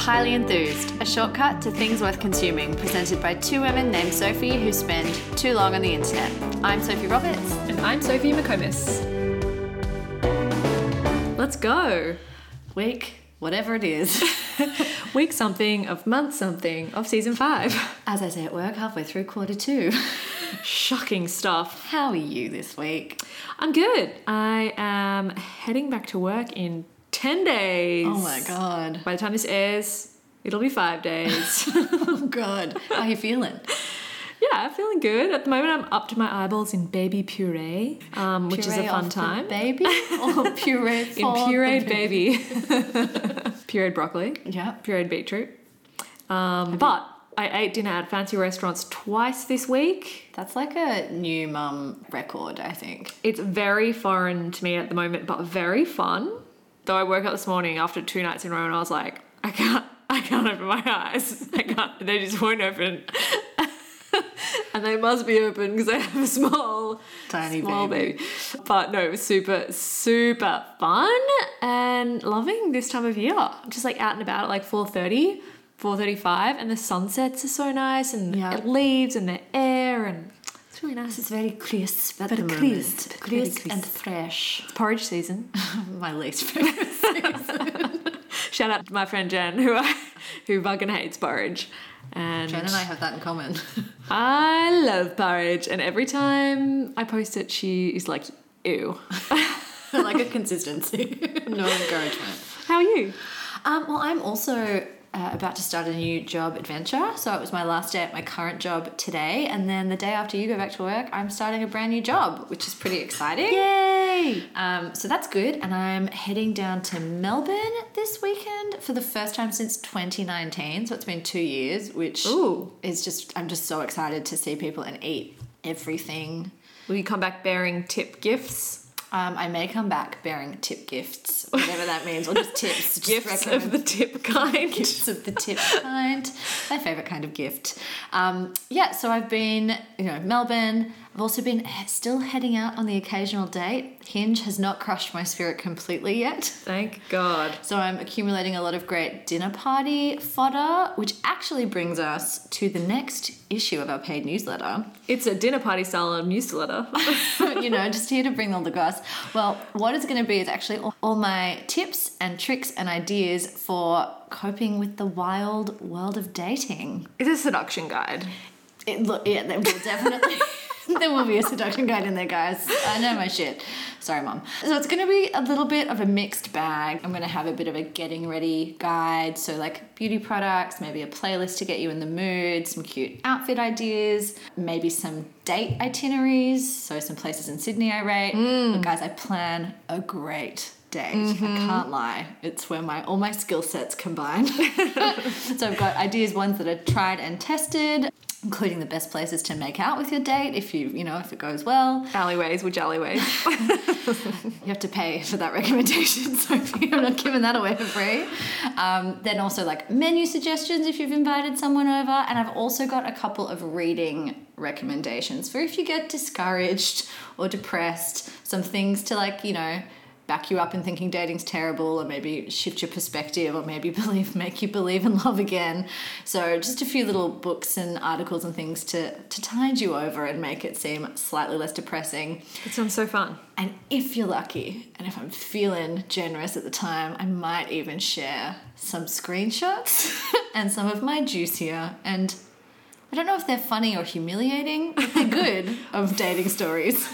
Highly Enthused, a shortcut to things worth consuming, presented by two women named Sophie who spend too long on the internet. I'm Sophie Roberts. And I'm Sophie McComas. Let's go. Week, whatever it is. Week something of month something of season five. As I say at work, halfway through quarter two. Shocking stuff. How are you this week? I'm good. I am heading back to work in 10 days. Oh my god. By the time this airs, it'll be five days. oh god. How are you feeling? yeah, I'm feeling good. At the moment, I'm up to my eyeballs in baby puree, um, which is a fun time. baby or puree in pureed baby? baby. pureed broccoli. Yeah. pureed beetroot. Um, but I ate dinner at fancy restaurants twice this week. That's like a new mum record, I think. It's very foreign to me at the moment, but very fun. Though I woke up this morning after two nights in a row and I was like, I can't, I can't open my eyes. I can't. They just won't open. and they must be open because I have a small, Tiny small baby. baby. But no, it was super, super fun and loving this time of year. I'm just like out and about at like 4.30, 4.35 and the sunsets are so nice and Yeah. it leaves and the air it's really nice. It's very crisp at Very the crisp, moment. very Crisp, and crisp. fresh. Porridge season. My least favorite. Shout out to my friend Jen who I, who fucking hates porridge. And Jen and I have that in common. I love porridge and every time I post it she is like, ew. like a consistency, no encouragement. How are you? Um, well, I'm also uh, about to start a new job adventure. So it was my last day at my current job today, and then the day after you go back to work, I'm starting a brand new job, which is pretty exciting. Yay! Um, so that's good, and I'm heading down to Melbourne this weekend for the first time since 2019. So it's been two years, which Ooh. is just I'm just so excited to see people and eat everything. Will you come back bearing tip gifts? Um, I may come back bearing tip gifts, whatever that means, or just tips. Just Gifts of the tip kind. gifts of the tip kind. My favorite kind of gift. Um, yeah, so I've been, you know, Melbourne. I've also been still heading out on the occasional date. Hinge has not crushed my spirit completely yet. Thank God. So I'm accumulating a lot of great dinner party fodder, which actually brings us to the next issue of our paid newsletter. It's a dinner party style newsletter. you know, just here to bring all the goss. Well, what it's going to be is actually all, all my tips and tricks and ideas for coping with the wild world of dating. it's a seduction guide. It, look, yeah, there will definitely there will be a seduction guide in there, guys. I know my shit. Sorry, mom. So it's going to be a little bit of a mixed bag. I'm going to have a bit of a getting ready guide, so like beauty products, maybe a playlist to get you in the mood, some cute outfit ideas, maybe some date itineraries, so some places in Sydney I rate. Mm. Look, guys, I plan a great date. I can't lie. It's where my all my skill sets combine. so I've got ideas, ones that are tried and tested, including the best places to make out with your date if you, you know, if it goes well. Alleyways, which alleyways? You have to pay for that recommendation, Sophie. I'm not giving that away for free. Um, then also like menu suggestions if you've invited someone over. And I've also got a couple of reading recommendations for if you get discouraged or depressed. Some things to like, you know, back you up in thinking dating's terrible or maybe shift your perspective or maybe believe make you believe in love again so just a few little books and articles and things to to tide you over and make it seem slightly less depressing it sounds so fun. and if you're lucky, and if I'm feeling generous at the time, I might even share some screenshots and some of my juicier and I don't know if they're funny or humiliating, but they're good of dating stories.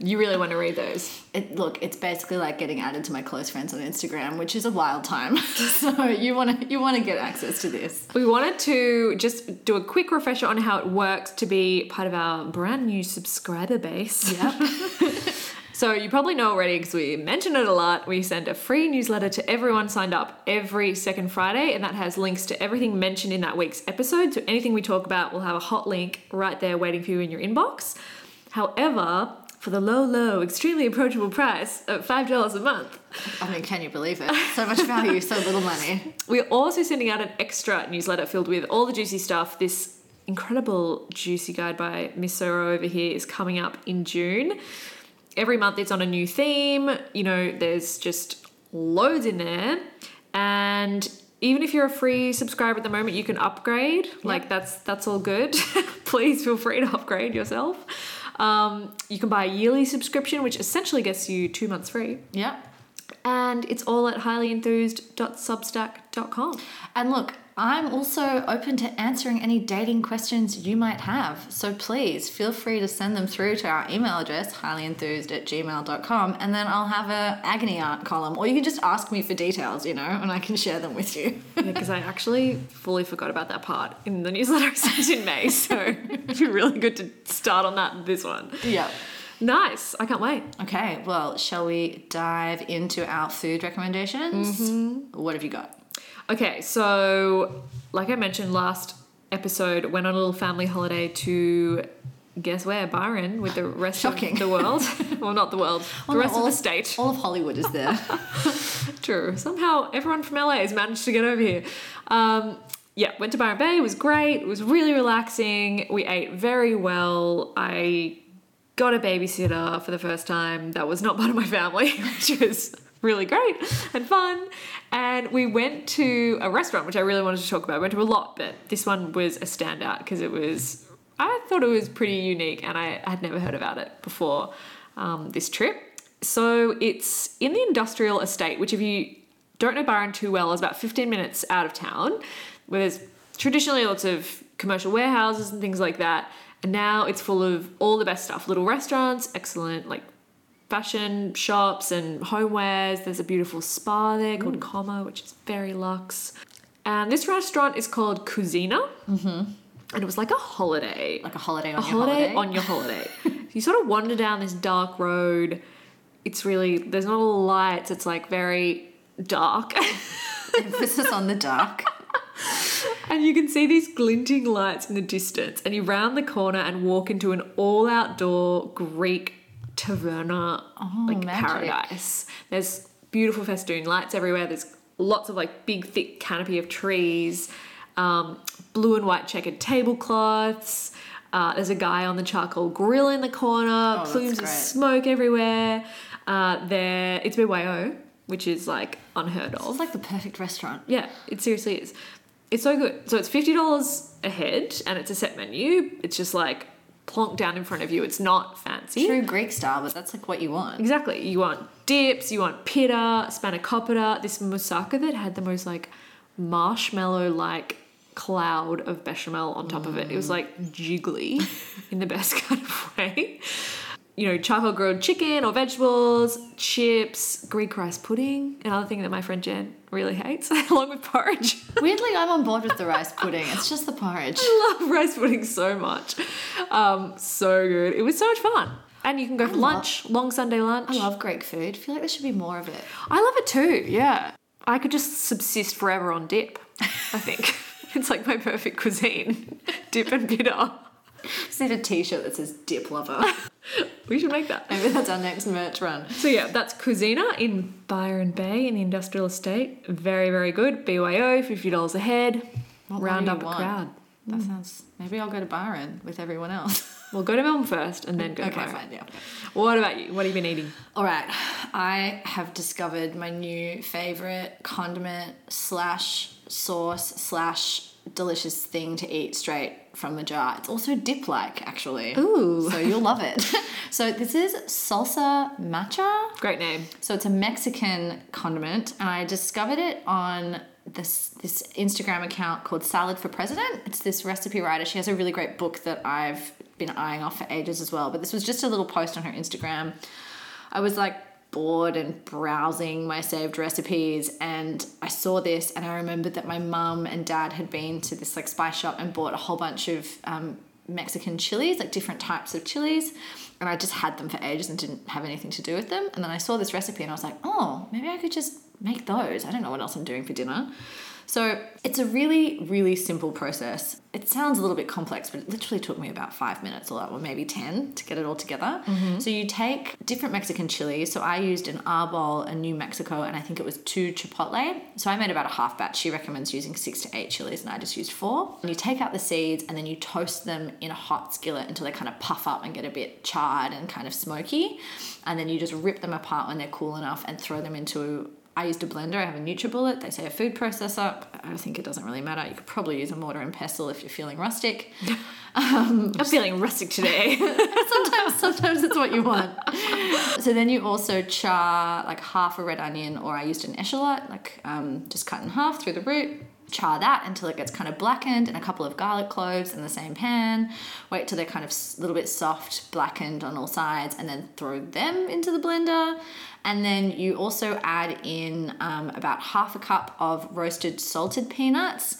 You really want to read those. It, look, it's basically like getting added to my close friends on Instagram, which is a wild time. so you want to you want to get access to this. We wanted to just do a quick refresher on how it works to be part of our brand new subscriber base. Yep. So you probably know already because we mention it a lot. We send a free newsletter to everyone signed up every second Friday, and that has links to everything mentioned in that week's episode. So anything we talk about will have a hot link right there waiting for you in your inbox. However, for the low, low, extremely approachable price of $5 a month, I mean, can you believe it? So much value, so little money. we're also sending out an extra newsletter filled with all the juicy stuff. This incredible juicy guide by Miss Soro over here is coming up in June. Every month it's on a new theme. You know, there's just loads in there. And even if you're a free subscriber at the moment, you can upgrade. Like that's that's all good. Please feel free to upgrade yourself. Um, you can buy a yearly subscription, which essentially gets you two months free. Yeah. And it's all at highlyenthused.substack.com. And look, I'm also open to answering any dating questions you might have. So please feel free to send them through to our email address, highlyenthused at gmail.com, and then I'll have a agony aunt column. Or you can just ask me for details, you know, and I can share them with you. Yeah, because I actually fully forgot about that part in the newsletter I sent in May. So it'd be really good to start on that this one. yeah. Nice. I can't wait. Okay, well, shall we dive into our food recommendations? Mm-hmm. What have you got? Okay, so like I mentioned last episode, went on a little family holiday to guess where Byron with the rest Shocking. of the world. well, not the world, the no, rest of the state. All of Hollywood is there. True. Somehow everyone from LA has managed to get over here. Um, yeah, went to Byron Bay. It was great. It was really relaxing. We ate very well. I got a babysitter for the first time. That was not part of my family, which was really great and fun. And we went to a restaurant, which I really wanted to talk about. I went to a lot, but this one was a standout because it was, I thought it was pretty unique and I had never heard about it before um, this trip. So it's in the industrial estate, which if you don't know Byron too well, is about 15 minutes out of town, where there's traditionally lots of commercial warehouses and things like that. And now it's full of all the best stuff little restaurants, excellent like fashion shops and homewares. There's a beautiful spa there called Como, which is very luxe. And this restaurant is called Cuisina. Mm-hmm. And it was like a holiday like a holiday on a your holiday, holiday. on your holiday. you sort of wander down this dark road. It's really there's not a lot of lights. It's like very dark, Emphasis on the dark. and you can see these glinting lights in the distance. And you round the corner and walk into an all outdoor Greek taverna like magic. paradise. There's beautiful festoon lights everywhere. There's lots of like big thick canopy of trees, um, blue and white checkered tablecloths. Uh, there's a guy on the charcoal grill in the corner, that's plumes of smoke everywhere. Uh, there, it's BYO, which is like unheard of. It's like the perfect restaurant. Yeah, it seriously is. It's so good. So it's fifty dollars a head, and it's a set menu. It's just like plonked down in front of you. It's not fancy. True Greek style, but that's like what you want. Exactly. You want dips. You want pita, spanakopita. This moussaka that had the most like marshmallow like cloud of bechamel on top of it. It was mm. like jiggly in the best kind of way. You know, charcoal grilled chicken or vegetables, chips, Greek rice pudding, another thing that my friend Jen really hates, along with porridge. Weirdly, I'm on board with the rice pudding. It's just the porridge. I love rice pudding so much. Um, so good. It was so much fun. And you can go for lunch, long Sunday lunch. I love Greek food. I feel like there should be more of it. I love it too, yeah. I could just subsist forever on dip, I think. it's like my perfect cuisine. dip and bitter. Just need a t-shirt that says dip lover. We should make that. Maybe that's our next merch run. So yeah, that's Cuisina in Byron Bay in the industrial estate. Very, very good. BYO, $50 a head. What Round up a you crowd. want? That sounds. Maybe I'll go to Byron with everyone else. We'll go to Melbourne first and then go to okay, Byron. fine, yeah. What about you? What have you been eating? All right, I have discovered my new favorite condiment slash sauce slash delicious thing to eat straight from the jar. It's also dip like, actually. Ooh. So you'll love it. so this is salsa macha. Great name. So it's a Mexican condiment, and I discovered it on this this Instagram account called Salad for President. It's this recipe writer. She has a really great book that I've been eyeing off for ages as well. But this was just a little post on her Instagram. I was like bored and browsing my saved recipes and I saw this and I remembered that my mum and dad had been to this like spice shop and bought a whole bunch of um, Mexican chilies, like different types of chilies. And I just had them for ages and didn't have anything to do with them. And then I saw this recipe and I was like, oh, maybe I could just make those. I don't know what else I'm doing for dinner. So it's a really, really simple process. It sounds a little bit complex, but it literally took me about five minutes or maybe 10 to get it all together. Mm-hmm. So you take different Mexican chilies. So I used an arbol, a New Mexico, and I think it was two chipotle. So I made about a half batch. She recommends using six to eight chilies, and I just used four. And you take out the seeds and then you toast them in a hot skillet until they kind of puff up and get a bit charred and kind of smoky. And then you just rip them apart when they're cool enough and throw them into I used a blender. I have a NutriBullet. They say a food processor. I think it doesn't really matter. You could probably use a mortar and pestle if you're feeling rustic. I'm feeling rustic today. sometimes, sometimes it's what you want. So then you also char like half a red onion, or I used an eschalot, like um, just cut in half through the root. Char that until it gets kind of blackened, and a couple of garlic cloves in the same pan. Wait till they're kind of a little bit soft, blackened on all sides, and then throw them into the blender. And then you also add in um, about half a cup of roasted salted peanuts.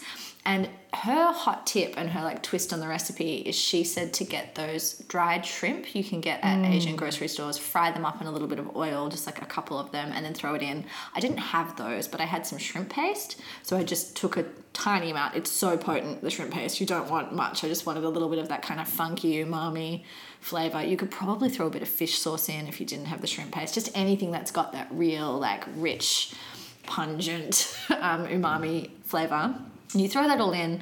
And her hot tip and her like twist on the recipe is she said to get those dried shrimp you can get at Asian grocery stores, fry them up in a little bit of oil, just like a couple of them, and then throw it in. I didn't have those, but I had some shrimp paste, so I just took a tiny amount. It's so potent, the shrimp paste. You don't want much. I just wanted a little bit of that kind of funky umami flavor. You could probably throw a bit of fish sauce in if you didn't have the shrimp paste. Just anything that's got that real like rich, pungent um, umami flavor. And you throw that all in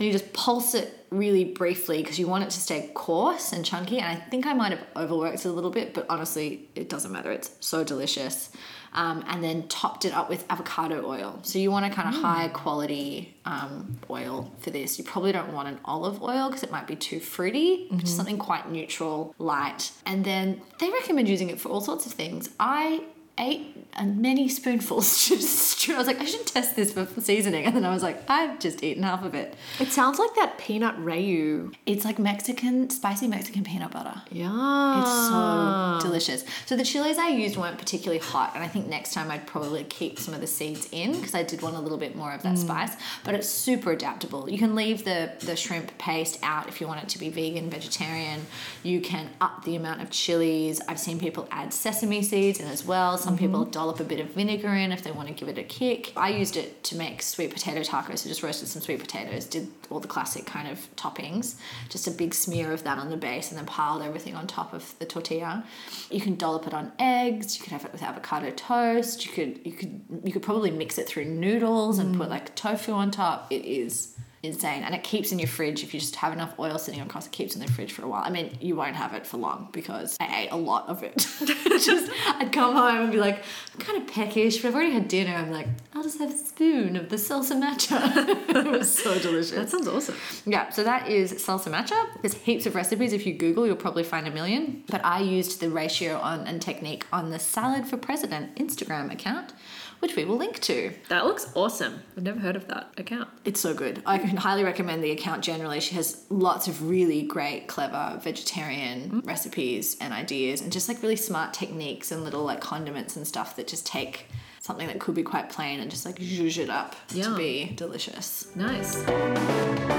and you just pulse it really briefly because you want it to stay coarse and chunky. And I think I might have overworked it a little bit, but honestly, it doesn't matter. It's so delicious. Um, and then topped it up with avocado oil. So you want a kind of high quality um, oil for this. You probably don't want an olive oil because it might be too fruity. Just something quite neutral, light. And then they recommend using it for all sorts of things. I ate uh, many spoonfuls just I was like I should test this for seasoning. And then I was like I've just eaten half of it. It sounds like that peanut rayu. it's like Mexican spicy Mexican peanut butter. Yeah. it's so delicious. So the chilies I used weren't particularly hot and I think next time I'd probably keep some of the seeds in because I did want a little bit more of that spice. But it's super adaptable. You can leave the the shrimp paste out if you want it to be vegan vegetarian. You can up the amount of chilies. I've seen people add sesame seeds in as well some people mm-hmm. dollop a bit of vinegar in if they want to give it a kick. I used it to make sweet potato tacos, so just roasted some sweet potatoes, did all the classic kind of toppings, just a big smear of that on the base, and then piled everything on top of the tortilla. You can dollop it on eggs. You could have it with avocado toast. You could you could you could probably mix it through noodles and put mm. like tofu on top. It is insane and it keeps in your fridge if you just have enough oil sitting across it keeps in the fridge for a while i mean you won't have it for long because i ate a lot of it just i'd come home and be like i'm kind of peckish but i've already had dinner i'm like i'll just have a spoon of the salsa macha it was so delicious That sounds awesome. yeah, so that is salsa macha. There's heaps of recipes. If you Google, you'll probably find a million. But I used the ratio on and technique on the Salad for President Instagram account, which we will link to. That looks awesome. I've never heard of that account. It's so good. I can highly recommend the account generally. She has lots of really great, clever vegetarian mm. recipes and ideas, and just like really smart techniques and little like condiments and stuff that just take something that could be quite plain and just like zhuzh it up to be delicious. Nice.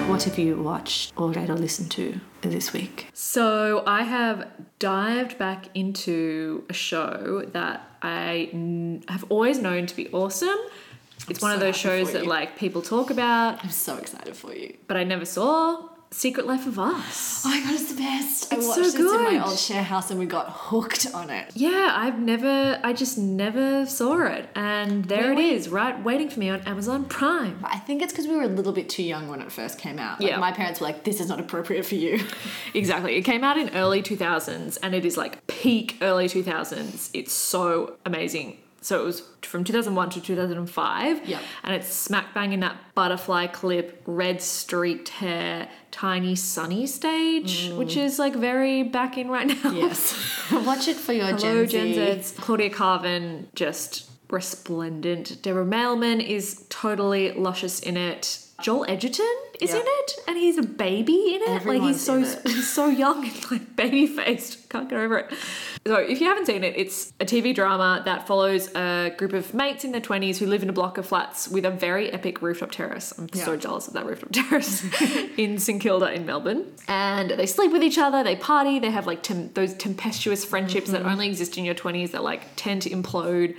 What have you watched or read or listened to this week? So I have dived back into a show that I n- have always known to be awesome. It's one of those shows that like people talk about, I'm so excited for you. but I never saw. Secret Life of Us. Oh my god, it's the best. It's I so watched this in my old share house and we got hooked on it. Yeah, I've never, I just never saw it. And there it is, right, waiting for me on Amazon Prime. I think it's because we were a little bit too young when it first came out. Like, Yeah. My parents were like, this is not appropriate for you. Exactly. It came out in early 2000s and it is like peak early 2000s. It's so amazing. So it was from 2001 to 2005. Yeah. And it's smack bang in that butterfly clip, red streaked hair, tiny sunny stage, mm. which is like very back in right now. yes. Watch it for your Hello, Gen, Gen Z. Zs. Claudia Karvan, just resplendent. Deborah Mailman is totally luscious in it. Joel Edgerton is Yeah. in it, and he's a baby in it. like he's so he's so young and like baby faced. Can't get over it. So if you haven't seen it, it's a TV drama that follows a group of mates in their twenties who live in a block of flats with a very epic rooftop terrace. I'm so jealous of that rooftop terrace in St Kilda in Melbourne. And they sleep with each other, they party, they have like tem- those tempestuous friendships that only exist in your 20s that like tend to implode.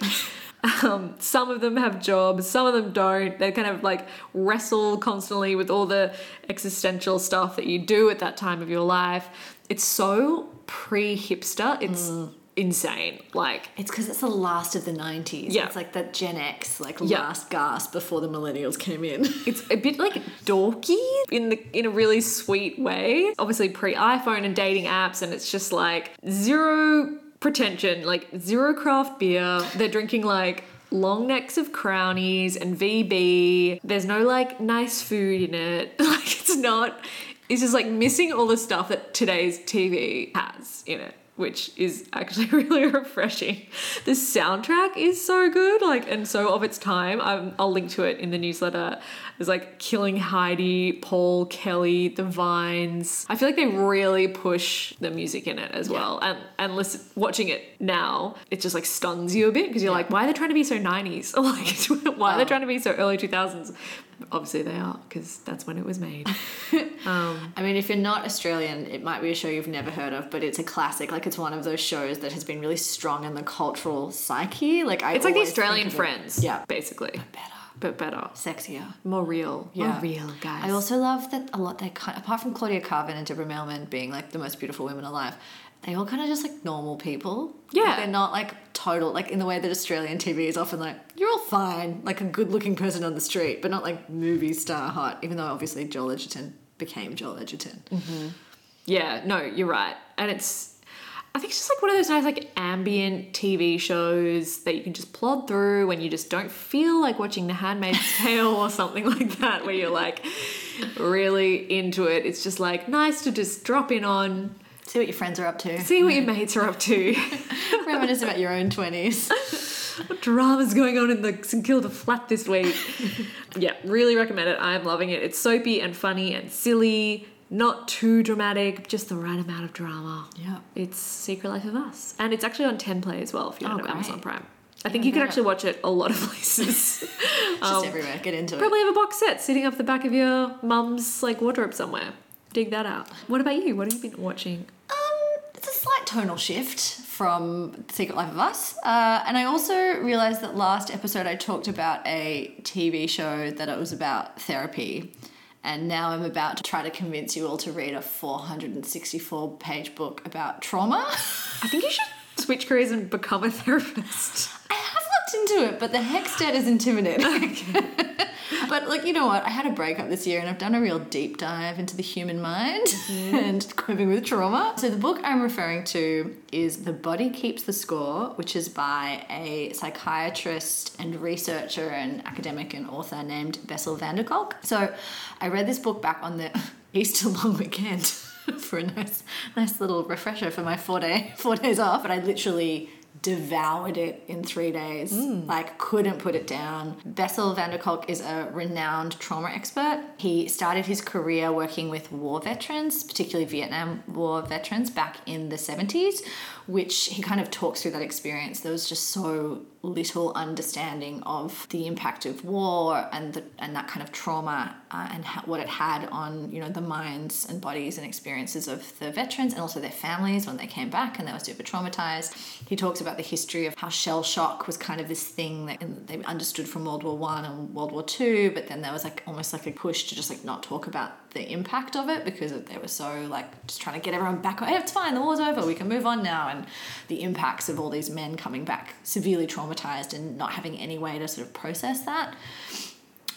Um, some of them have jobs, some of them don't. They kind of like wrestle constantly with all the existential stuff that you do at that time of your life. It's so pre hipster, it's insane. Like, It's because it's the last of the 90s. Yeah. It's like that Gen X, like Yeah. last gasp before the millennials came in. It's a bit like dorky in the in a really sweet way. Obviously pre iPhone and dating apps, and it's just like zero pretension, like zero craft beer. They're drinking like long necks of crownies and VB. There's no like nice food in it. Like it's not. It's just like missing all the stuff that today's TV has in it which is actually really refreshing. The soundtrack is so good, like, and so of its time. Um, i will link to it in the newsletter. There's like Killing Heidi, Paul Kelly, The Vines. I feel like they really push the music in it as yeah. well. And and listen, watching it now, it just like stuns you a bit because you're yeah. like, why are they trying to be so 90s? like, why are they trying to be so early 2000s? Obviously, they are because that's when it was made. um, I mean, if you're not Australian, it might be a show you've never heard of, but it's a classic. Like, it's one of those shows that has been really strong in the cultural psyche. Like, I it's like the Australian Friends, yeah, basically, but better, but better, sexier, more real, yeah. more real, guys. I also love that a lot. They kind, apart from Claudia Karvan and Deborah Mailman being like the most beautiful women alive, they all kind of just like normal people. Yeah. Like, they're not like total, like in the way that Australian TV is often like, you're all fine, like a good looking person on the street, but not like movie star hot, even though obviously Joel Edgerton became Joel Edgerton. Mm-hmm. Yeah, no, you're right. And it's, I think it's just like one of those nice like ambient TV shows that you can just plod through when you just don't feel like watching The Handmaid's Tale or something like that, where you're like really into it. It's just like nice to just drop in on, See what your friends are up to. See what your mates are up to. Reminisce about your own 20s. what drama's going on in the St Kilda flat this week? yeah, really recommend it. I'm loving it. It's soapy and funny and silly. Not too dramatic, just the right amount of drama. Yeah. It's Secret Life of Us. And it's actually on 10 play as well if you oh, have Amazon Prime. I think yeah, you can actually watch it a lot of places. just um, everywhere. Get into probably it. Probably have a box set sitting up the back of your mum's like wardrobe somewhere. Dig that out. What about you? What have you been watching? it's a slight tonal shift from Secret Life of Us. Uh, and I also realized that last episode I talked about a TV show that it was about therapy. And now I'm about to try to convince you all to read a 464 page book about trauma. I think you should switch careers and become a therapist. Into it, but the HECS is intimidating. but like you know what, I had a breakup this year, and I've done a real deep dive into the human mind mm-hmm. and coping with trauma. So the book I'm referring to is "The Body Keeps the Score," which is by a psychiatrist and researcher and academic and author named Bessel van der Kolk. So I read this book back on the Easter long weekend. for a nice, nice little refresher for my four day, four days off, and I literally devoured it in three days. Mm. Like, couldn't put it down. Bessel van der Kolk is a renowned trauma expert. He started his career working with war veterans, particularly Vietnam War veterans, back in the 70s, which he kind of talks through that experience. There was just so little understanding of the impact of war and the, and that kind of trauma uh, and ha- what it had on you know the minds and bodies and experiences of the veterans and also their families when they came back and they were super traumatized. He talks about the history of how shell shock was kind of this thing that they understood from World War One and World War Two, but then there was like almost like a push to just like not talk about the impact of it because they were so like just trying to get everyone back. Hey, it's fine, the war's over, we can move on now, and the impacts of all these men coming back severely traumatized and not having any way to sort of process that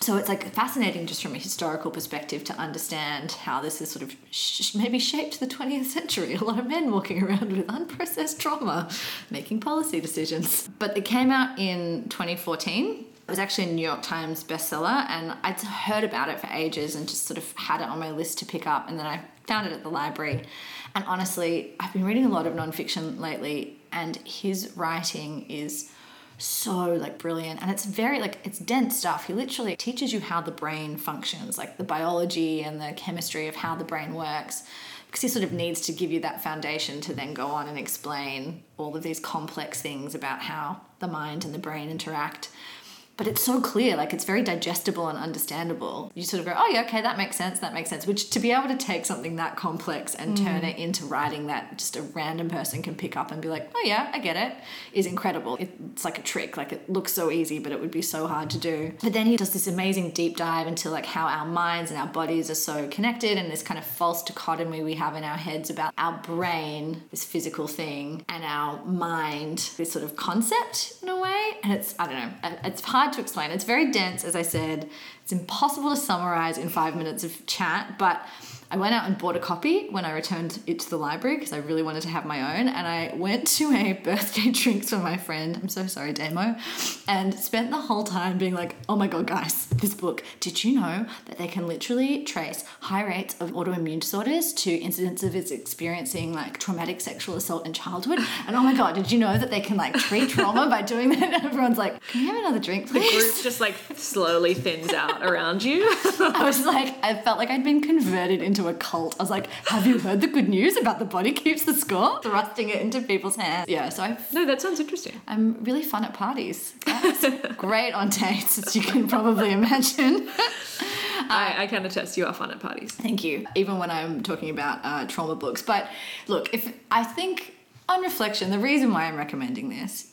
so it's like fascinating just from a historical perspective to understand how this has sort of sh- maybe shaped the 20th century. A lot of men walking around with unprocessed trauma, making policy decisions. But it came out in 2014. It was actually a New York Times bestseller, and I'd heard about it for ages and just sort of had it on my list to pick up. And then I found it at the library. And honestly, I've been reading a lot of nonfiction lately, and his writing is so like brilliant and it's very like it's dense stuff he literally teaches you how the brain functions like the biology and the chemistry of how the brain works because he sort of needs to give you that foundation to then go on and explain all of these complex things about how the mind and the brain interact but it's so clear like it's very digestible and understandable. You sort of go oh yeah okay that makes sense that makes sense which to be able to take something that complex and mm. turn it into writing that just a random person can pick up and be like oh yeah i get it is incredible. It's like a trick like it looks so easy but it would be so hard to do. But then he does this amazing deep dive into like how our minds and our bodies are so connected and this kind of false dichotomy we have in our heads about our brain this physical thing and our mind this sort of concept in a way. And it's i don't know it's hard hard to explain. It's very dense, as I said. It's impossible to summarize in five minutes of chat, but I went out and bought a copy when I returned it to the library because I really wanted to have my own. And I went to a birthday drinks for my friend. I'm so sorry, Demo. And spent the whole time being like, oh my God, guys, this book. Did you know that they can literally trace high rates of autoimmune disorders to incidents of its experiencing like traumatic sexual assault in childhood? And oh my God, did you know that they can like treat trauma by doing that? And everyone's like, can you have another drink, please? The group just like slowly thins out around you. I was like, I felt like I'd been converted into a cult. I was like, have you heard the good news about the body keeps the score? Thrusting it into people's hands. Yeah, so I, no, that sounds interesting. I'm really fun at parties. Great on dates, as you can probably imagine. I, I can attest you are fun at parties. Thank you. Even when I'm talking about uh, trauma books. But look, if I think on reflection, the reason why I'm recommending this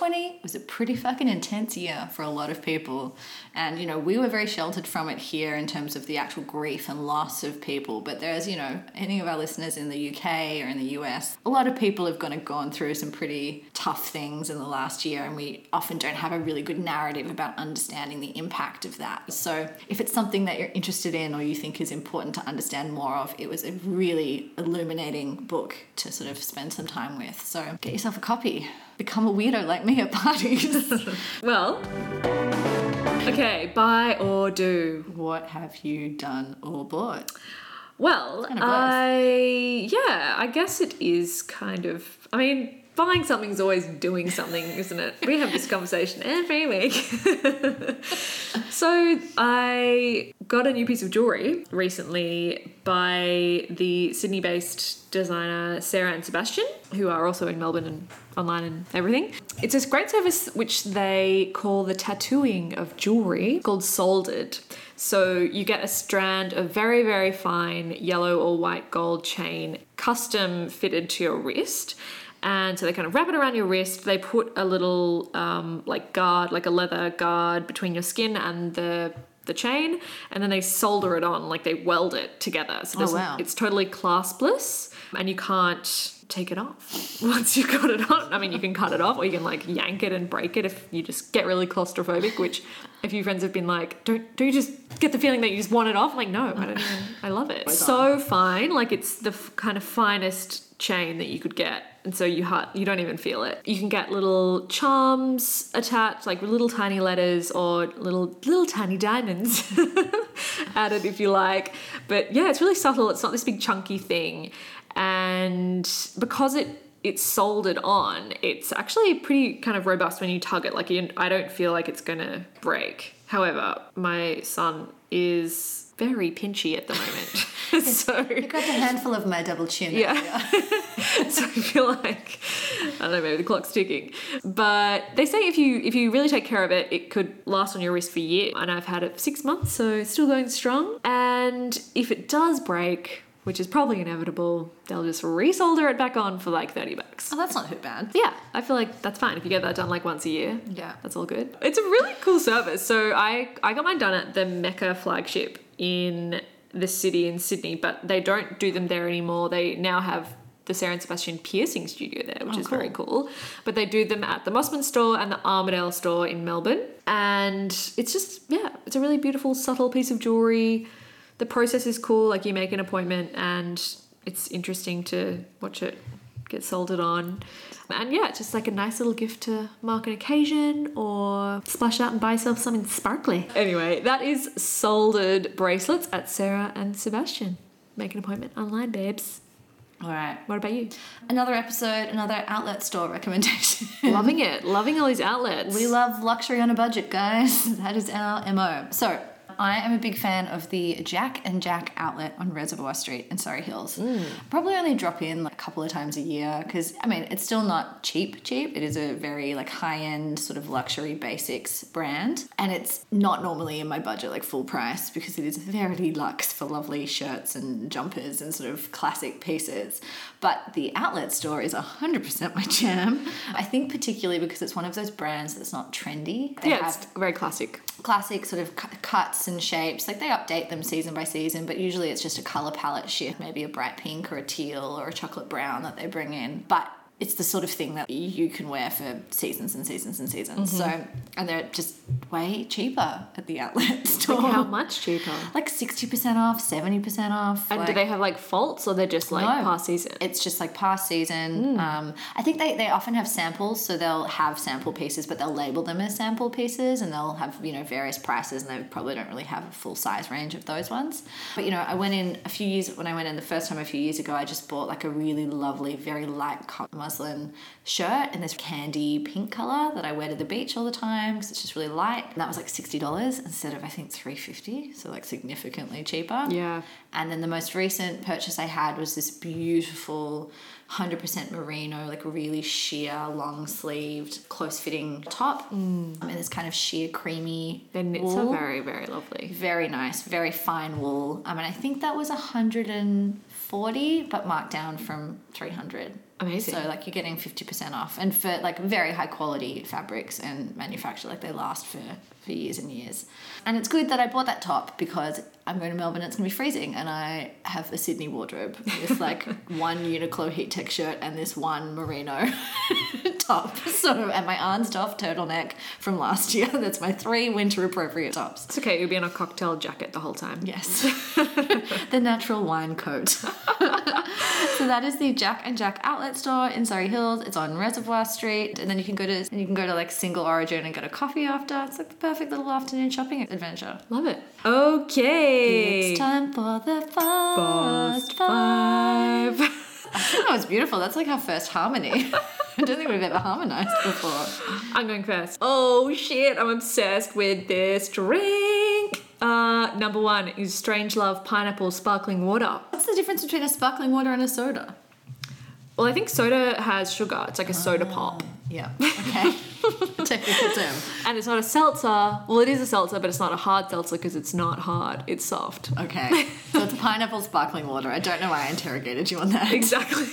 2020 was a pretty fucking intense year for a lot of people. And, you know, we were very sheltered from it here in terms of the actual grief and loss of people. But there's, you know, any of our listeners in the UK or in the US, a lot of people have gone, gone through some pretty tough things in the last year. And we often don't have a really good narrative about understanding the impact of that. So if it's something that you're interested in or you think is important to understand more of, it was a really illuminating book to sort of spend some time with. So get yourself a copy. Become a weirdo like me at parties. Well, okay, buy or do. what have you done or bought? Well, kinda. I yeah, I guess it is kind of. I mean, buying something's always doing something, isn't it? We have this conversation every week. so I got a new piece of jewelry recently by the Sydney-based designer Sarah and Sebastian, who are also in Melbourne and online and everything. It's this great service which they call the tattooing of jewelry called Soldered. So you get a strand of very, very fine yellow or white gold chain custom fitted to your wrist. And so they kind of wrap it around your wrist. They put a little um, like guard, like a leather guard between your skin and the the chain, and then they solder it on, like they weld it together. So there's- wow. it's totally claspless, and you can't take it off once you've got it on. I mean, you can cut it off, or you can like yank it and break it if you just get really claustrophobic. Which, a few friends have been like, "Don't do you just get the feeling that you just want it off?" I'm like, no, I don't even. I love it. So fine, like it's the f- kind of finest chain that you could get. And so you ha- you don't even feel it. You can get little charms attached, like little tiny letters or little little tiny diamonds added if you like. But yeah, it's really subtle. It's not this big chunky thing, and because it it's soldered on, it's actually pretty kind of robust when you tug it. Like you, I don't feel like it's gonna break. However, my son is very pinchy at the moment, so You got a handful of my double chin. yeah. so I feel like I don't know, maybe the clock's ticking. But they say if you if you really take care of it, it could last on your wrist for years. And I've had it for six months, so it's still going strong. And if it does break, which is probably inevitable, they'll just resolder it back on for like 30 bucks. Oh, that's not too bad. Yeah, I feel like that's fine if you get that done like once a year. Yeah. That's all good. It's a really cool service. So I I got mine done at the Mecca flagship in the city in Sydney, but they don't do them there anymore. They now have the Sarah and Sebastian piercing studio there, which Oh, is very cool. But they do them at the Mosman store and the Armadale store in Melbourne. And it's just, yeah, it's a really beautiful, subtle piece of jewelry. The process is cool. Like you make an appointment and it's interesting to watch it get soldered on. And yeah, it's just like a nice little gift to mark an occasion or splash out and buy yourself something sparkly. Anyway, that is soldered bracelets at Sarah and Sebastian. Make an appointment online, babes. All right. What about you? Another episode, another outlet store recommendation. loving it. Loving all these outlets. We love luxury on a budget, guys. That is our MO. So, I am a big fan of the Jac and Jack outlet on Reservoir Street in Surry Hills. Mm. Probably only drop in like a couple of times a year because I mean it's still not cheap cheap. It is a very like high end sort of luxury basics brand, and it's not normally in my budget like full price because it is very luxe for lovely shirts and jumpers and sort of classic pieces. But the outlet store is 100% my jam. I think particularly because it's one of those brands that's not trendy. They yeah, it's very classic. classic sort of cuts and shapes. Like they update them season by season, but usually it's just a color palette shift, maybe a bright pink or a teal or a chocolate brown that they bring in. But it's the sort of thing that you can wear for seasons and seasons and seasons. So, and they're just way cheaper at the outlet store. Like how much cheaper? Like 60% off, 70% off. And like- do they have like faults or they're just like No. past season? It's just like past season. Um, I think they, they often have samples, so they'll have sample pieces, but they'll label them as sample pieces, and they'll have you know various prices, and they probably don't really have a full size range of those ones. But you know, I went in a few years when I went in the first time a few years ago. I just bought like a really lovely, very light cotton muslin shirt in this candy pink color that I wear to the beach all the time because it's just really light. And that was like sixty dollars instead of I think three fifty, so like significantly cheaper. Yeah. And then the most recent purchase I had was this beautiful 100% merino, like really sheer, long sleeved, close fitting top. Mm. And this kind of sheer, creamy. Their knits wool. are very, very lovely. Very nice, very fine wool. I mean, I think that was 140, but marked down from 300. Amazing. So like you're getting 50% off, and for like very high quality fabrics and manufacture, like they last for for years and years. And it's good that I bought that top because I'm going to Melbourne. It's going to be freezing, and I have a Sydney wardrobe with like one Uniqlo heat tech shirt and this one merino top. So and my Arnsdorf turtleneck from last year. That's my three winter appropriate tops. It's okay, you'll be in a cocktail jacket the whole time. Yes. the natural wine coat. so that is the Jac and Jack outlet store in Surry Hills. It's on Reservoir Street. And then you can go to and you can go to like single origin and get a coffee after. It's like the perfect little afternoon shopping adventure. Love it. Okay. It's time for the Fast fast five. five. I think that was beautiful. That's like our first harmony. I don't think we've ever harmonized before. I'm going first. Oh shit, I'm obsessed with this drink. Uh, number one is Strangelove Pineapple Sparkling Water. What's the difference between a sparkling water and a soda? Well, I think soda has sugar. It's like a soda pop. Yeah. Okay. Technical term. And it's not a seltzer. Well, it is a seltzer, but it's not a hard seltzer because it's not hard. It's soft. Okay. So it's pineapple sparkling water. I don't know why I interrogated you on that. Exactly.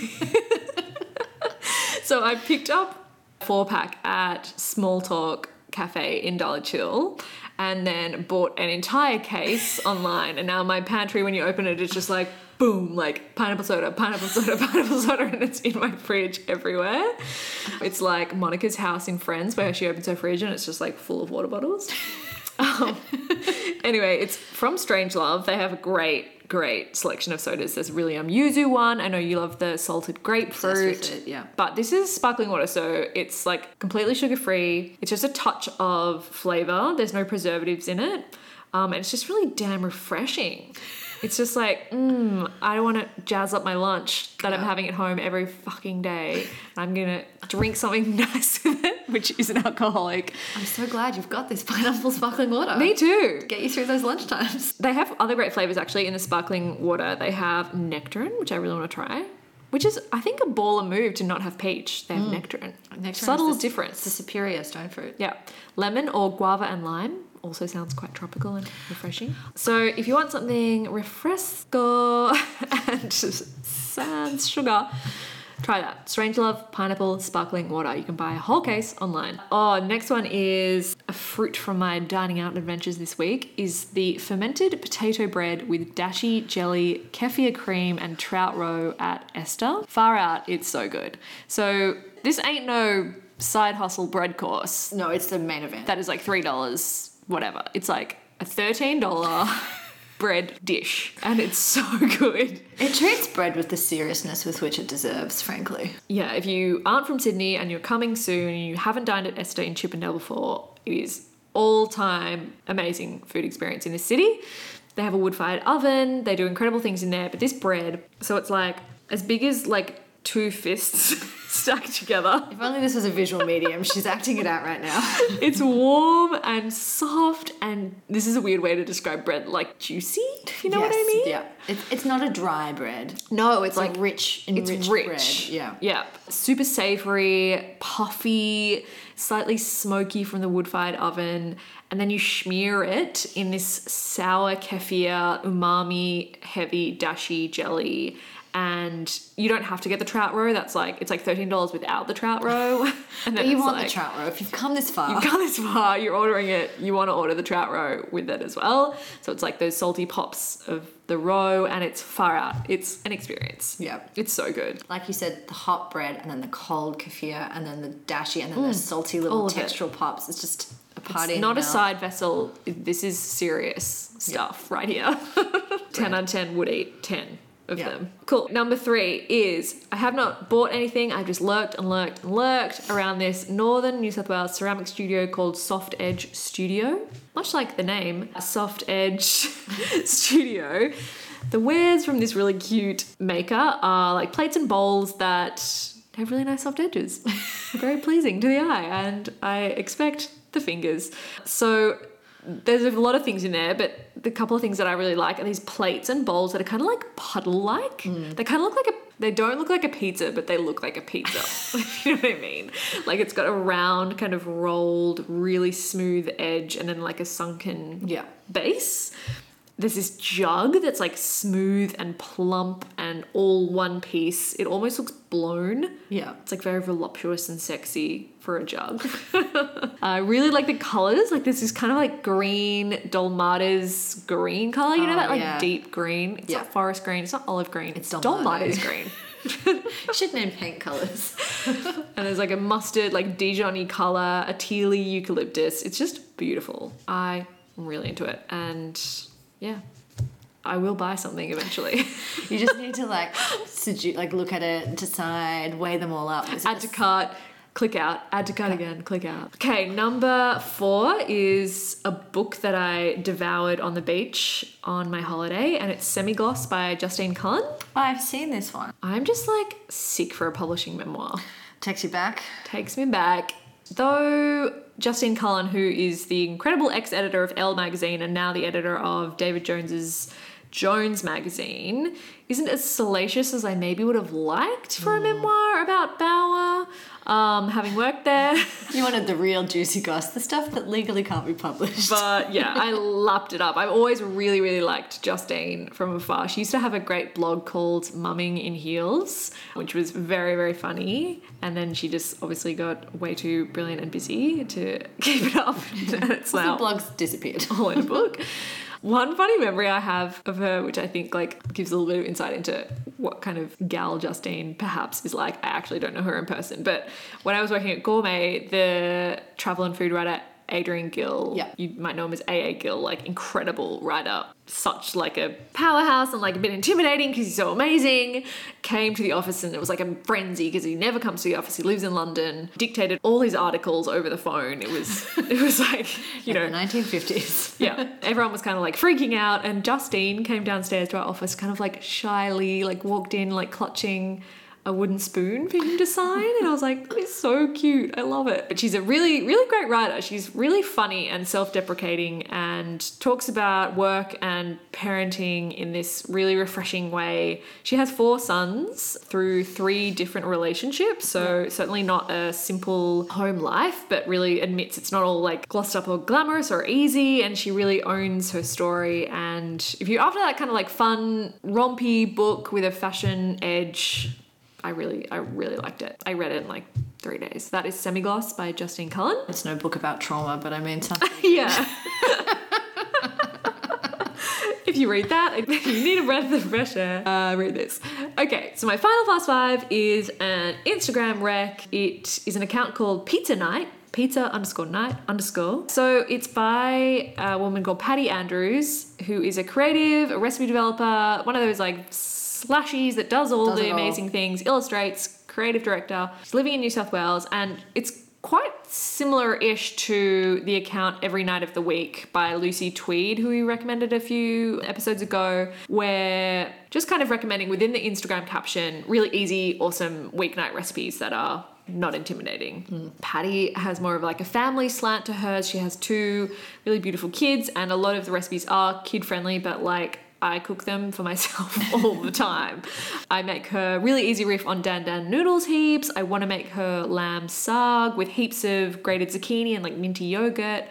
so I picked up four pack at Small Talk Cafe in Dulwich Hill and then bought an entire case online. And now my pantry, when you open it, it's just like boom, like pineapple soda, pineapple soda, pineapple soda, and it's in my fridge everywhere. It's like Monica's house in Friends where she opens her fridge and it's just like full of water bottles. Um, anyway, it's from Strangelove. They have a great, great selection of sodas. There's a really um yuzu one. I know you love the salted grapefruit. it, yeah. But this is sparkling water, so it's like completely sugar free. It's just a touch of flavor. There's no preservatives in it. Um, and it's just really damn refreshing. It's just like, mm, I want to jazz up my lunch that I'm having at home every fucking day. I'm gonna drink something nice with it, which is an alcoholic. I'm so glad you've got this pineapple sparkling water. Me too. Get you through those lunchtimes. They have other great flavors actually in the sparkling water. They have nectarine, which I really want to try, which is I think a baller move to not have peach. They have nectarine. Nectarine Subtle is the- difference. It's a superior stone fruit. Yeah. Lemon or guava and lime also sounds quite tropical and refreshing. So if you want something refresco and sans sugar, try that. Strangelove Pineapple Sparkling Water. You can buy a whole case online. Oh, next one is a fruit from my dining out adventures this week is the fermented potato bread with dashi jelly, kefir cream and trout roe at Ester. Far out, it's so good. So this ain't no side hustle bread course No, it's the main event. that is like three dollars, whatever. It's like a thirteen dollar bread dish, and it's so good. it treats bread with the seriousness with which it deserves, frankly. Yeah, if you aren't from Sydney and you're coming soon and you haven't dined at Ester in Chippendale before, it is all time amazing food experience in this city. They have a wood fired oven. They do incredible things in there. But this bread, so it's like as big as like two fists stacked together. If only this was a visual medium. She's acting it out right now. It's warm and soft, and this is a weird way to describe bread, like juicy. You know what I mean? Yeah. It's, it's not a dry bread. No, it's It's like rich, it's rich. bread. Yeah. Yeah. Super savory, puffy, slightly smoky from the wood fired oven. And then you smear it in this sour kefir, umami, heavy, dashi jelly. And you don't have to get the trout roe. That's like it's like thirteen dollars without the trout roe. And But you want like, the trout roe. If you've come this far, You've gone this far, you're ordering it, you want to order the trout roe with it as well. So it's like those salty pops of the roe, and it's far out. It's an experience. Yeah. It's so good. like you said, the hot bread and then the cold kefir and then the dashi and then the salty little Mm. of it. textural pops. It's just a party. It's not a side vessel. This is serious stuff right here. 10 out of 10 would eat 10 of Yeah. them. Cool. Number three is I have not bought anything. I've just lurked and lurked and lurked around this northern New South Wales ceramic studio called Soft Edge Studio. Much like the name, Soft Edge Studio. The wares from this really cute maker are like plates and bowls that have really nice soft edges. Very pleasing to the eye, and I expect the fingers. So there's a lot of things in there, but the couple of things that I really like are these plates and bowls that are kind of like puddle like. Mm. They kind of look like a they don't look like a pizza, but they look like a pizza. you know what I mean? Like it's got a round, kind of rolled, really smooth edge, and then like a sunken Yeah. base. There's this jug that's like smooth and plump and all one piece. It almost looks blown. Yeah. It's like very voluptuous and sexy for a jug. I really like the colors. Like this is kind of like green Dolmada's green color. You know Oh, that like yeah. deep green. It's Yeah. not forest green. It's not olive green. It's Dolmada's green. Should name paint colors. And there's like a mustard, like Dijon-y color, a tealy eucalyptus. It's just beautiful. I am really into it. And yeah, I will buy something eventually. You just need to like, sedu- like look at it, decide, weigh them all up. Is add to cart, click out, add to cart again, click out. Okay, number four is a book that I devoured on the beach on my holiday, and it's Semi Gloss by Justine Cullen. Oh, I've seen this one. I'm just like sick for a publishing memoir. Takes you back. Takes me back. Though Justine Cullen, who is the incredible ex editor of Elle magazine and now the editor of David Jones's Jones magazine, isn't as salacious as I maybe would have liked for a memoir about Bauer, um, having worked there. You wanted the real juicy goss, the stuff that legally can't be published. But yeah, I lapped it up. I've always really, really liked Justine from afar. She used to have a great blog called Mumming in Heels, which was very, very funny. And then she just obviously got way too brilliant and busy to keep it up. and it's the now blog's disappeared. all in a book. One funny memory I have of her, which I think like gives a little bit of insight into what kind of gal Justine perhaps is like. I actually don't know her in person, but when I was working at Gourmet, the travel and food writer Adrian Gill, Yeah. you might know him as AA Gill, like incredible writer, such like a powerhouse and like a bit intimidating because he's so amazing. Came to the office and it was like a frenzy because he never comes to the office. He lives in London. Dictated all his articles over the phone. It was it was like you know the 1950s. yeah, everyone was kind of like freaking out, and Justine came downstairs to our office, kind of like shyly, like walked in, like clutching a wooden spoon for him to sign, and I was like, "That is so cute. I love it." But she's a really, really great writer. She's really funny and self-deprecating, and talks about work and parenting in this really refreshing way. She has four sons through three different relationships, so certainly not a simple home life, but really admits it's not all like glossed up or glamorous or easy, and she really owns her story. And if you're after that kind of like fun, rompy book with a fashion edge, I really, I really liked it. I read it in like three days. That is Semi Gloss by Justine Cullen. It's no book about trauma, but I mean something. Yeah. if you read that, if you need a breath of fresh air, uh, read this. Okay, so my final fast five is an Instagram rec. It is an account called Pizza Night. Pizza underscore night underscore. So it's by a woman called Patty Andrews, who is a creative, a recipe developer, one of those like slashies that does all Does the it all. amazing things, illustrates, creative director. She's living in New South Wales, and it's quite similar-ish to the account Every Night of the Week by Lucy Tweed, who we recommended a few episodes ago, where just kind of recommending within the Instagram caption really easy, awesome weeknight recipes that are not intimidating. Hmm. Patty has more of like a family slant to hers. She has two really beautiful kids, and a lot of the recipes are kid friendly, but like I cook them for myself all the time. I make her really easy riff on Dan Dan noodles heaps. I want to make her lamb sarg with heaps of grated zucchini and like minty yogurt.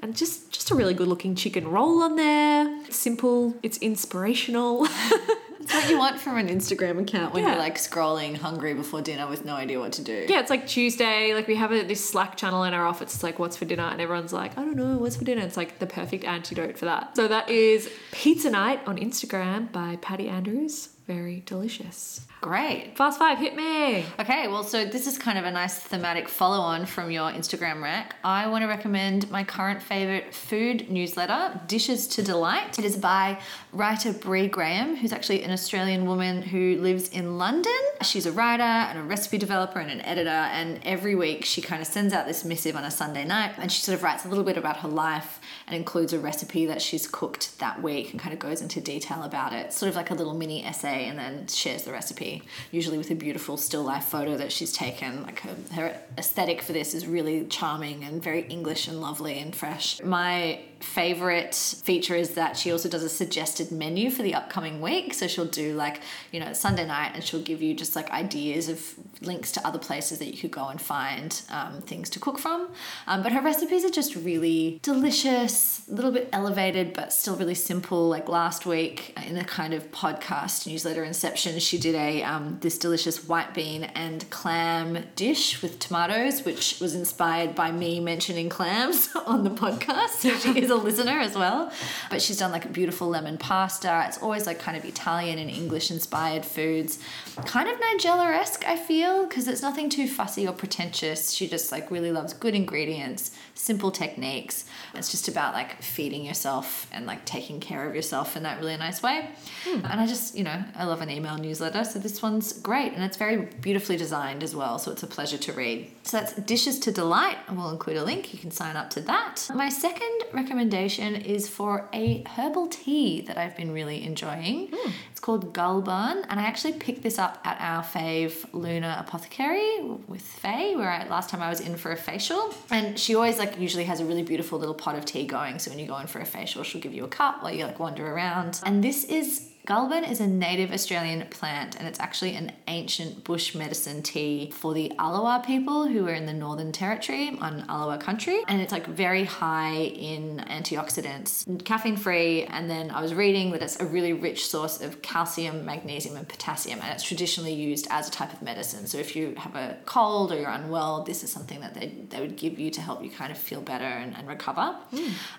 And just just a really good looking chicken roll on there. It's simple, it's inspirational. It's what you want from an Instagram account when Yeah. you're like scrolling hungry before dinner with no idea what to do. Yeah, it's like Tuesday. Like we have a, this Slack channel in our office. It's like, what's for dinner? And everyone's like, I don't know, what's for dinner? It's like the perfect antidote for that. So that is Pizza Night on Instagram by Patty Andrews. Very delicious. Great. Fast five, hit me. Okay, well, so this is kind of a nice thematic follow on from your Instagram rack. I want to recommend my current favorite food newsletter, Dishes to Delight. It is by writer Bre Graham, who's actually an Australian woman who lives in London. She's a writer and a recipe developer and an editor, and every week she kind of sends out this missive on a Sunday night and she sort of writes a little bit about her life and includes a recipe that she's cooked that week and kind of goes into detail about it. Sort of like a little mini essay and then shares the recipe, usually with a beautiful still life photo that she's taken. Like her, her aesthetic for this is really charming and very English and lovely and fresh. My favorite feature is that she also does a suggested menu for the upcoming week. So she'll do like, you know, Sunday night and she'll give you just like ideas of links to other places that you could go and find um, things to cook from. Um, but her recipes are just really delicious, a little bit elevated, but still really simple. Like last week in a kind of podcast newsletter inception, she did a um, this delicious white bean and clam dish with tomatoes, which was inspired by me mentioning clams on the podcast. So she is a listener as well. But she's done like a beautiful lemon pasta. It's always like kind of Italian and English inspired foods. Kind of Nigella esque, I feel, because it's nothing too fussy or pretentious. She just like really loves good ingredients, simple techniques. It's just about like feeding yourself and like taking care of yourself in that really nice way. Hmm. And I just, you know, I love an email newsletter. So this one's great and it's very beautifully designed as well. So it's a pleasure to read. So that's Dishes to Delight. and We'll include a link. You can sign up to that. My second recommendation is for a herbal tea that I've been really enjoying. Hmm. It's called Gulban, and I actually picked this up at our fave Luna Apothecary with Faye, where I, last time I was in for a facial. And she always like usually has a really beautiful little pot of tea going. So when you go in for a facial, she'll give you a cup while you like wander around. And this is Gulban is a native Australian plant and it's actually an ancient bush medicine tea for the Alawa people who are in the Northern Territory on Alawa country. And it's like very high in antioxidants, caffeine free. And then I was reading that it's a really rich source of calcium, magnesium, and potassium. And it's traditionally used as a type of medicine. So if you have a cold or you're unwell, this is something that they, they would give you to help you kind of feel better and, and recover.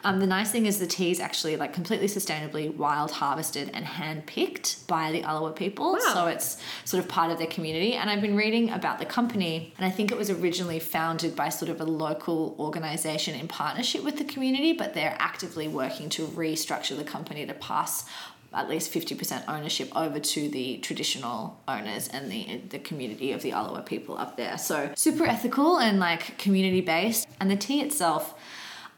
Um, the nice thing is the tea is actually like completely sustainably wild harvested and hand picked by the Alawa people. Wow. So it's sort of part of their community. And I've been reading about the company, and I think it was originally founded by sort of a local organization in partnership with the community, but they're actively working to restructure the company to pass at least 50% ownership over to the traditional owners and the the community of the Alawa people up there. So super ethical and like community based. And the tea itself,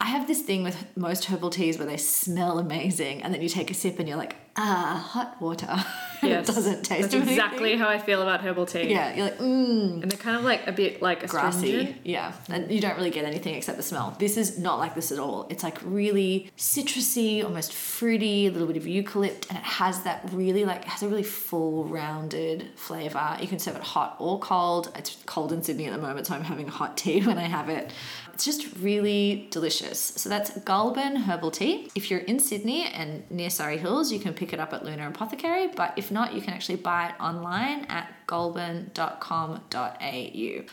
I have this thing with most herbal teas where they smell amazing and then you take a sip and you're like, ah, hot water. Yes. it doesn't taste That's anything. exactly how I feel about herbal tea. Yeah, you're like, mmm, And they're kind of like a bit like grassy. Yeah, and you don't really get anything except the smell. This is not like this at all. It's like really citrusy, almost fruity, a little bit of eucalypt, and it has that really like has a really full, rounded flavor. You can serve it hot or cold. It's cold in Sydney at the moment, so I'm having hot tea when I have it. It's just really delicious. So that's Gulban herbal tea. If you're in Sydney and near Surry Hills, you can pick it up at Luna Apothecary. But if not, you can actually buy it online at gulban.com.au.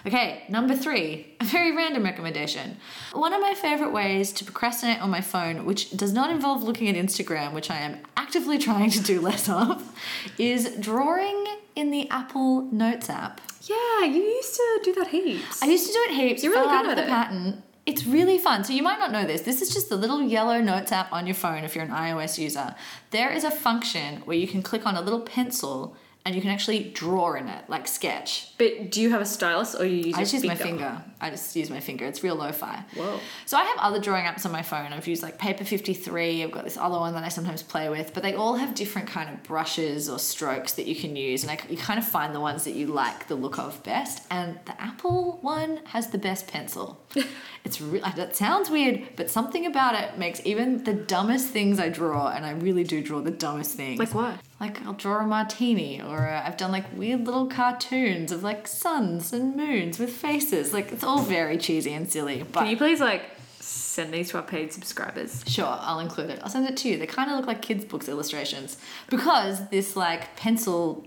Okay, number three, a very random recommendation. One of my favorite ways to procrastinate on my phone, which does not involve looking at Instagram, which I am actively trying to do less of, is drawing in the Apple Notes app. Yeah, you used to do that heaps. I used to do it heaps. You're really good at the it. pattern. It's really fun. So you might not know this. This is just the little yellow notes app on your phone if you're an iOS user. There is a function where you can click on a little pencil and you can actually draw in it, like sketch. but do you have a stylus or you use I just use my finger? finger. I just use my finger. It's real lo-fi. Whoa. So I have other drawing apps on my phone. I've used like Paper 53. I've got this other one that I sometimes play with, but they all have different kind of brushes or strokes that you can use, and I, you kind of find the ones that you like the look of best. And the Apple one has the best pencil. it's re- that sounds weird, but something about it makes even the dumbest things I draw, and I really do draw the dumbest things. Like what? Like I'll draw a martini, or uh, I've done like weird little cartoons of like suns and moons with faces. Like it's all very cheesy and silly. But Can you please like send these to our paid subscribers. Sure, I'll include it. I'll send it to you. They kind of look like kids' books illustrations because this like pencil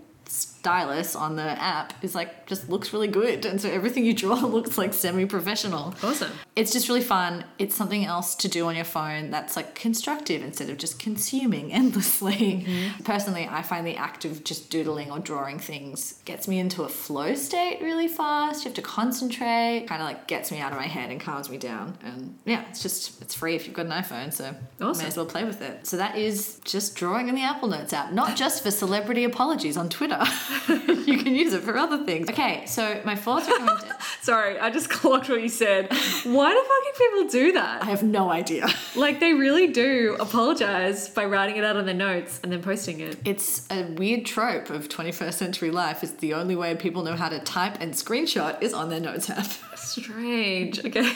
stylus on the app is like just looks really good, and so everything you draw looks like semi-professional. Awesome. It's just really fun. It's something else to do on your phone that's like constructive instead of just consuming endlessly. Mm-hmm. Personally, I find the act of just doodling or drawing things gets me into a flow state really fast. You have to concentrate, kind of like gets me out of my head and calms me down. And yeah, it's just, it's free if you've got an iPhone, so Awesome. may as well play with it. So that is just drawing in the Apple Notes app, not just for celebrity apologies on Twitter. you can use it for other things. Okay, so my fourth recommendation. Sorry, I just clocked what you said. Why do fucking people do that? I have no idea. Like they really do apologize by writing it out on their notes and then posting it. It's a weird trope of 21st century life. It's the only way people know how to type and screenshot is on their notes app. Strange. Okay.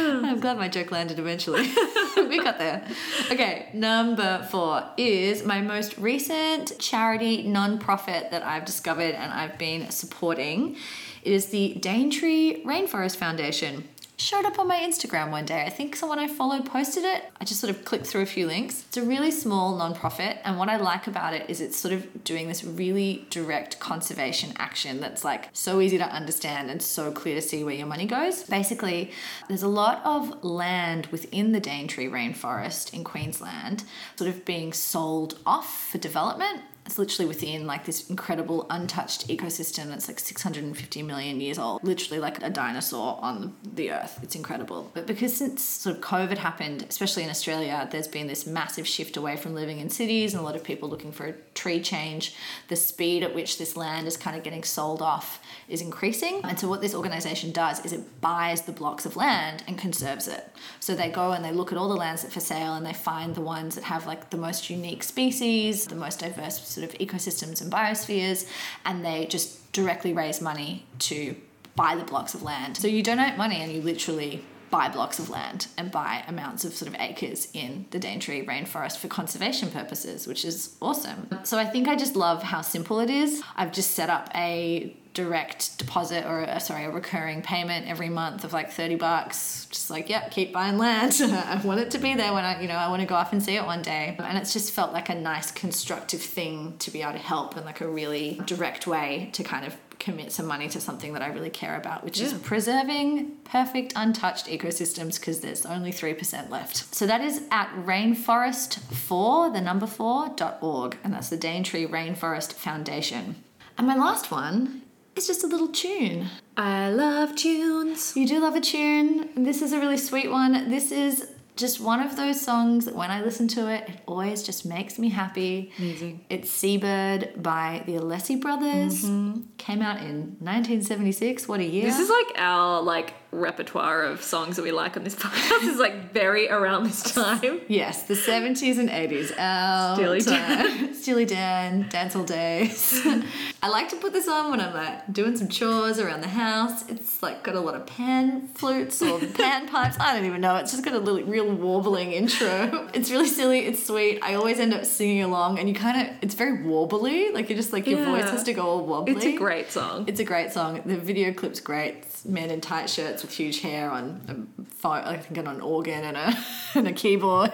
I'm glad my joke landed eventually. we got there. Okay, number four is my most recent charity non-profit that I've discovered and I've been supporting. It is the Daintree Rainforest Foundation. Showed up on my Instagram one day. I think someone I followed posted it. I just sort of clicked through a few links. It's a really small non-profit, and what I like about it is it's sort of doing this really direct conservation action that's like so easy to understand and so clear to see where your money goes. Basically, there's a lot of land within the Daintree rainforest in Queensland sort of being sold off for development. It's literally within like this incredible untouched ecosystem that's like 650 million years old, literally like a dinosaur on the earth. It's incredible. But because since sort of COVID happened, especially in Australia, there's been this massive shift away from living in cities and a lot of people looking for a tree change. The speed at which this land is kind of getting sold off is increasing. And so what this organization does is it buys the blocks of land and conserves it. So they go and they look at all the lands that for sale and they find the ones that have like the most unique species, the most diverse sort of ecosystems and biospheres, and they just directly raise money to buy the blocks of land. So you donate money and you literally buy blocks of land and buy amounts of sort of acres in the Daintree rainforest for conservation purposes, which is awesome. So I think I just love how simple it is. I've just set up a direct deposit or a, sorry a recurring payment every month of like 30 bucks. Just like yep keep buying land. I want it to be there when i you know i want to go off and see it one day. And it's just felt like a nice constructive thing to be able to help in like a really direct way to kind of commit some money to something that i really care about which is preserving perfect untouched ecosystems because there's only 3% left. So that is at rainforest4 the number 4.org and that's the daintree rainforest foundation. And my last one is just a little tune. I love tunes. You do love a tune. This is a really sweet one. This is just one of those songs that when I listen to it, it always just makes me happy. Amazing. It's Seabird by the Alessi Brothers. Mm-hmm. Came out in 1976. What a year. This is like our like repertoire of songs that we like on this podcast is like very around this time. Yes, the 70s and 80s. Our um, Steely time. Steely Dan, Dance All Days. I like to put this on when I'm like doing some chores around the house. It's like got a lot of pan flutes or pan pipes. I don't even know. It's just got a little, real warbling intro. It's really silly. It's sweet. I always end up singing along and you kind of, it's very warbly. Like you're just like, your voice has to go all wobbly. It's a great song. It's a great song. The video clip's great. It's men in tight shirts with huge hair on a phone, I think on an organ and a and a keyboard.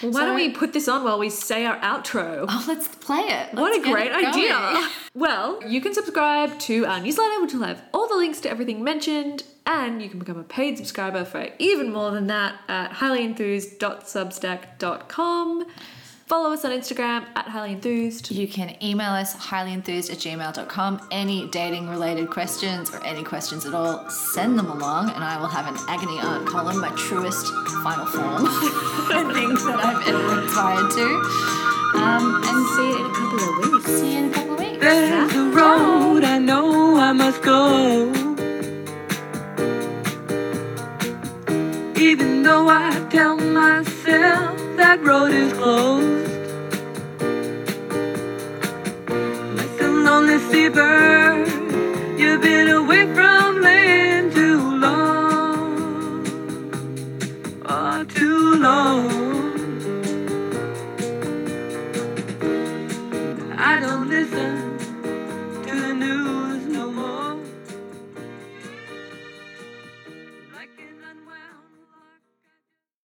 Why So- don't we put this on while we say our outro? Oh, let's play it. What Let's a great idea. Well, you can subscribe to our newsletter, which will have all the links to everything mentioned, and you can become a paid subscriber for even more than that at highlyenthused.substack.com. Follow us on Instagram at highly enthused. You can email us highlyenthused at gmail.com. Any dating related questions or any questions at all, send them along and I will have an agony aunt column, my truest final form. I think that I've ever aspired to. Um, and See you in a couple of weeks. see you in a couple of weeks. There's a road I know I must go. Even though I tell myself that road is closed. Some lonely seabird, you've been away from land too long. Oh, too long.